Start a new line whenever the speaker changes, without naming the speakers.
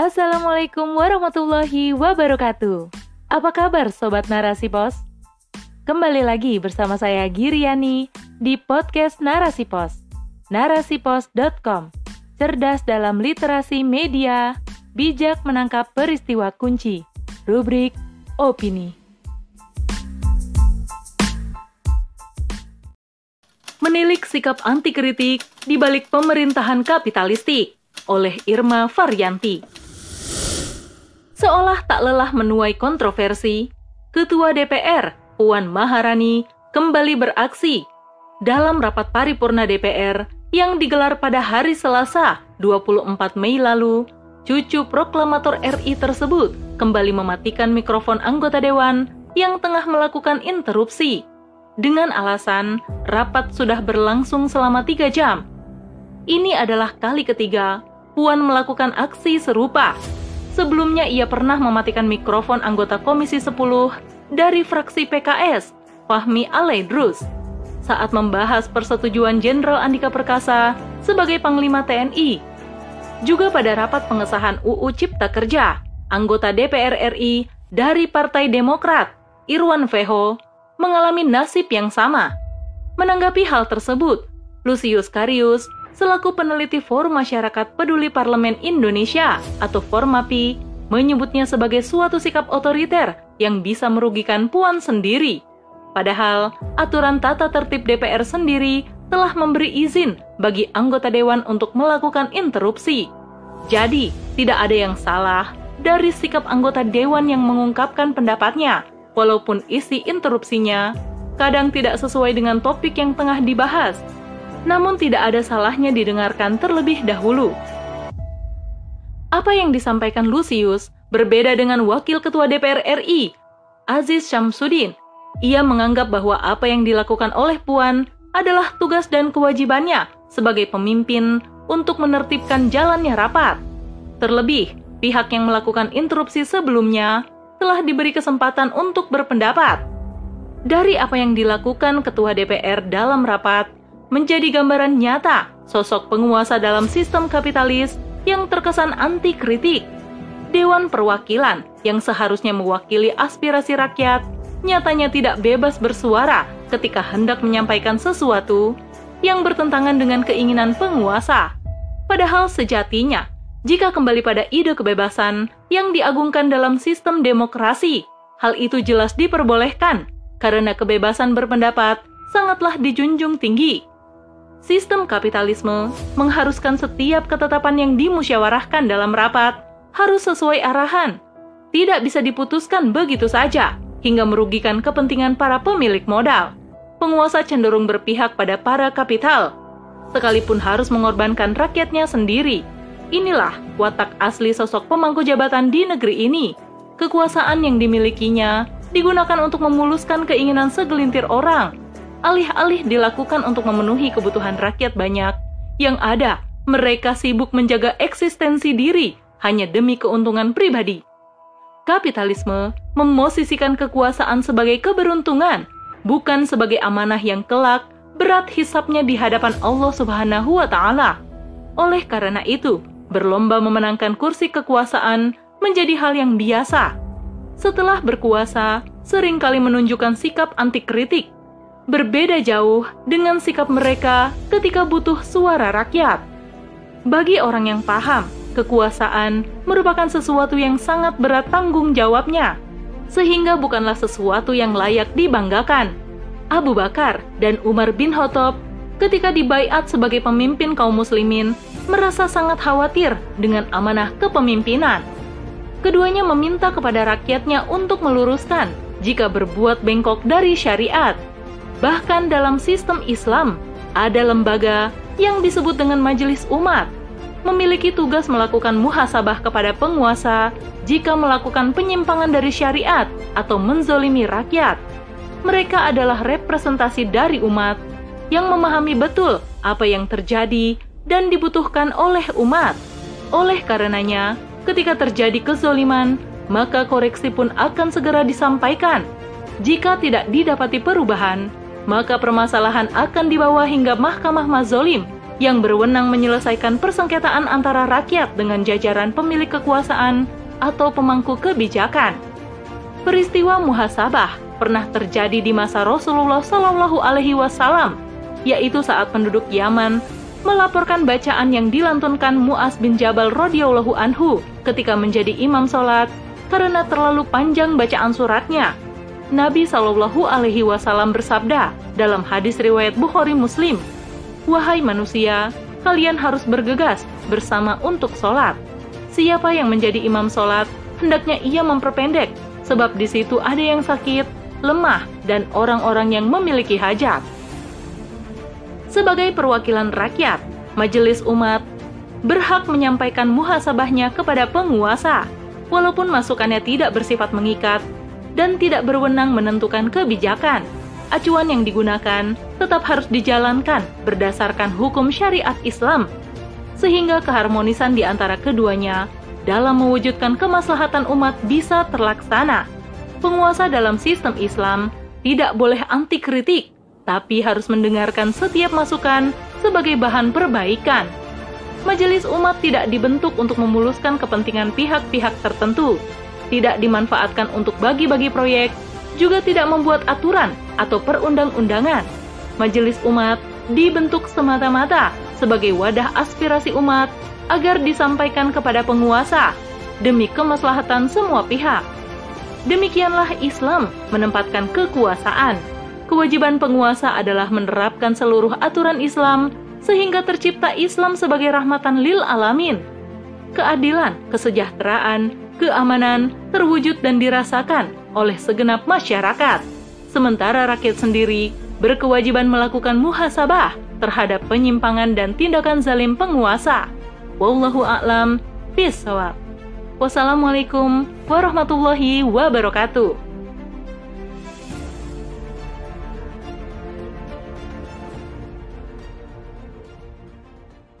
Assalamualaikum warahmatullahi wabarakatuh. Apa kabar Sobat Narasi Pos? Kembali lagi bersama saya Giriani di podcast Narasi Pos. Narasipos.com Cerdas dalam literasi media, bijak menangkap peristiwa kunci. Rubrik Opini. Menilik sikap anti kritik di balik pemerintahan kapitalistik oleh Irma Faryanti. Seolah tak lelah menuai kontroversi, Ketua DPR Puan Maharani kembali beraksi dalam rapat paripurna DPR yang digelar pada hari Selasa 24 Mei lalu. Cucu proklamator RI tersebut kembali mematikan mikrofon anggota dewan yang tengah melakukan interupsi dengan alasan rapat sudah berlangsung selama tiga jam. Ini adalah kali ketiga Puan melakukan aksi serupa Sebelumnya ia pernah mematikan mikrofon anggota Komisi 10 dari fraksi PKS, Fahmi Alaidrus, saat membahas persetujuan Jenderal Andika Perkasa sebagai Panglima TNI. Juga pada rapat pengesahan UU Cipta Kerja, anggota DPR RI dari Partai Demokrat, Irwan Veho, mengalami nasib yang sama. Menanggapi hal tersebut, Lucius Karius selaku peneliti Forum Masyarakat Peduli Parlemen Indonesia atau Formapi menyebutnya sebagai suatu sikap otoriter yang bisa merugikan Puan sendiri. Padahal, aturan tata tertib DPR sendiri telah memberi izin bagi anggota dewan untuk melakukan interupsi. Jadi, tidak ada yang salah dari sikap anggota dewan yang mengungkapkan pendapatnya, walaupun isi interupsinya kadang tidak sesuai dengan topik yang tengah dibahas namun tidak ada salahnya didengarkan terlebih dahulu. Apa yang disampaikan Lucius berbeda dengan Wakil Ketua DPR RI, Aziz Syamsuddin. Ia menganggap bahwa apa yang dilakukan oleh Puan adalah tugas dan kewajibannya sebagai pemimpin untuk menertibkan jalannya rapat. Terlebih, pihak yang melakukan interupsi sebelumnya telah diberi kesempatan untuk berpendapat. Dari apa yang dilakukan Ketua DPR dalam rapat, menjadi gambaran nyata sosok penguasa dalam sistem kapitalis yang terkesan anti kritik. Dewan Perwakilan yang seharusnya mewakili aspirasi rakyat nyatanya tidak bebas bersuara ketika hendak menyampaikan sesuatu yang bertentangan dengan keinginan penguasa. Padahal sejatinya, jika kembali pada ide kebebasan yang diagungkan dalam sistem demokrasi, hal itu jelas diperbolehkan karena kebebasan berpendapat sangatlah dijunjung tinggi Sistem kapitalisme mengharuskan setiap ketetapan yang dimusyawarahkan dalam rapat harus sesuai arahan, tidak bisa diputuskan begitu saja hingga merugikan kepentingan para pemilik modal. Penguasa cenderung berpihak pada para kapital, sekalipun harus mengorbankan rakyatnya sendiri. Inilah watak asli sosok pemangku jabatan di negeri ini. Kekuasaan yang dimilikinya digunakan untuk memuluskan keinginan segelintir orang alih-alih dilakukan untuk memenuhi kebutuhan rakyat banyak, yang ada mereka sibuk menjaga eksistensi diri hanya demi keuntungan pribadi. Kapitalisme memosisikan kekuasaan sebagai keberuntungan, bukan sebagai amanah yang kelak berat hisapnya di hadapan Allah Subhanahu wa taala. Oleh karena itu, berlomba memenangkan kursi kekuasaan menjadi hal yang biasa. Setelah berkuasa, sering kali menunjukkan sikap anti kritik berbeda jauh dengan sikap mereka ketika butuh suara rakyat. Bagi orang yang paham, kekuasaan merupakan sesuatu yang sangat berat tanggung jawabnya, sehingga bukanlah sesuatu yang layak dibanggakan. Abu Bakar dan Umar bin Khattab ketika dibaiat sebagai pemimpin kaum muslimin merasa sangat khawatir dengan amanah kepemimpinan. Keduanya meminta kepada rakyatnya untuk meluruskan jika berbuat bengkok dari syariat Bahkan dalam sistem Islam, ada lembaga yang disebut dengan Majelis Umat, memiliki tugas melakukan muhasabah kepada penguasa jika melakukan penyimpangan dari syariat atau menzolimi rakyat. Mereka adalah representasi dari umat yang memahami betul apa yang terjadi dan dibutuhkan oleh umat. Oleh karenanya, ketika terjadi kezoliman, maka koreksi pun akan segera disampaikan. Jika tidak didapati perubahan, maka permasalahan akan dibawa hingga mahkamah mazolim yang berwenang menyelesaikan persengketaan antara rakyat dengan jajaran pemilik kekuasaan atau pemangku kebijakan. Peristiwa muhasabah pernah terjadi di masa Rasulullah Shallallahu Alaihi Wasallam, yaitu saat penduduk Yaman melaporkan bacaan yang dilantunkan Muaz bin Jabal radhiyallahu anhu ketika menjadi imam sholat karena terlalu panjang bacaan suratnya. Nabi Shallallahu Alaihi Wasallam bersabda dalam hadis riwayat Bukhari Muslim, Wahai manusia, kalian harus bergegas bersama untuk sholat. Siapa yang menjadi imam sholat, hendaknya ia memperpendek, sebab di situ ada yang sakit, lemah, dan orang-orang yang memiliki hajat. Sebagai perwakilan rakyat, majelis umat berhak menyampaikan muhasabahnya kepada penguasa, walaupun masukannya tidak bersifat mengikat dan tidak berwenang menentukan kebijakan acuan yang digunakan tetap harus dijalankan berdasarkan hukum syariat Islam, sehingga keharmonisan di antara keduanya dalam mewujudkan kemaslahatan umat bisa terlaksana. Penguasa dalam sistem Islam tidak boleh anti kritik, tapi harus mendengarkan setiap masukan sebagai bahan perbaikan. Majelis umat tidak dibentuk untuk memuluskan kepentingan pihak-pihak tertentu, tidak dimanfaatkan untuk bagi-bagi proyek, juga tidak membuat aturan atau perundang-undangan. Majelis umat dibentuk semata-mata sebagai wadah aspirasi umat agar disampaikan kepada penguasa demi kemaslahatan semua pihak. Demikianlah Islam menempatkan kekuasaan. Kewajiban penguasa adalah menerapkan seluruh aturan Islam sehingga tercipta Islam sebagai rahmatan lil alamin. Keadilan, kesejahteraan, keamanan terwujud dan dirasakan oleh segenap masyarakat sementara rakyat sendiri berkewajiban melakukan muhasabah terhadap penyimpangan dan tindakan zalim penguasa. Wallahu a'lam bishawab. Wassalamualaikum warahmatullahi wabarakatuh.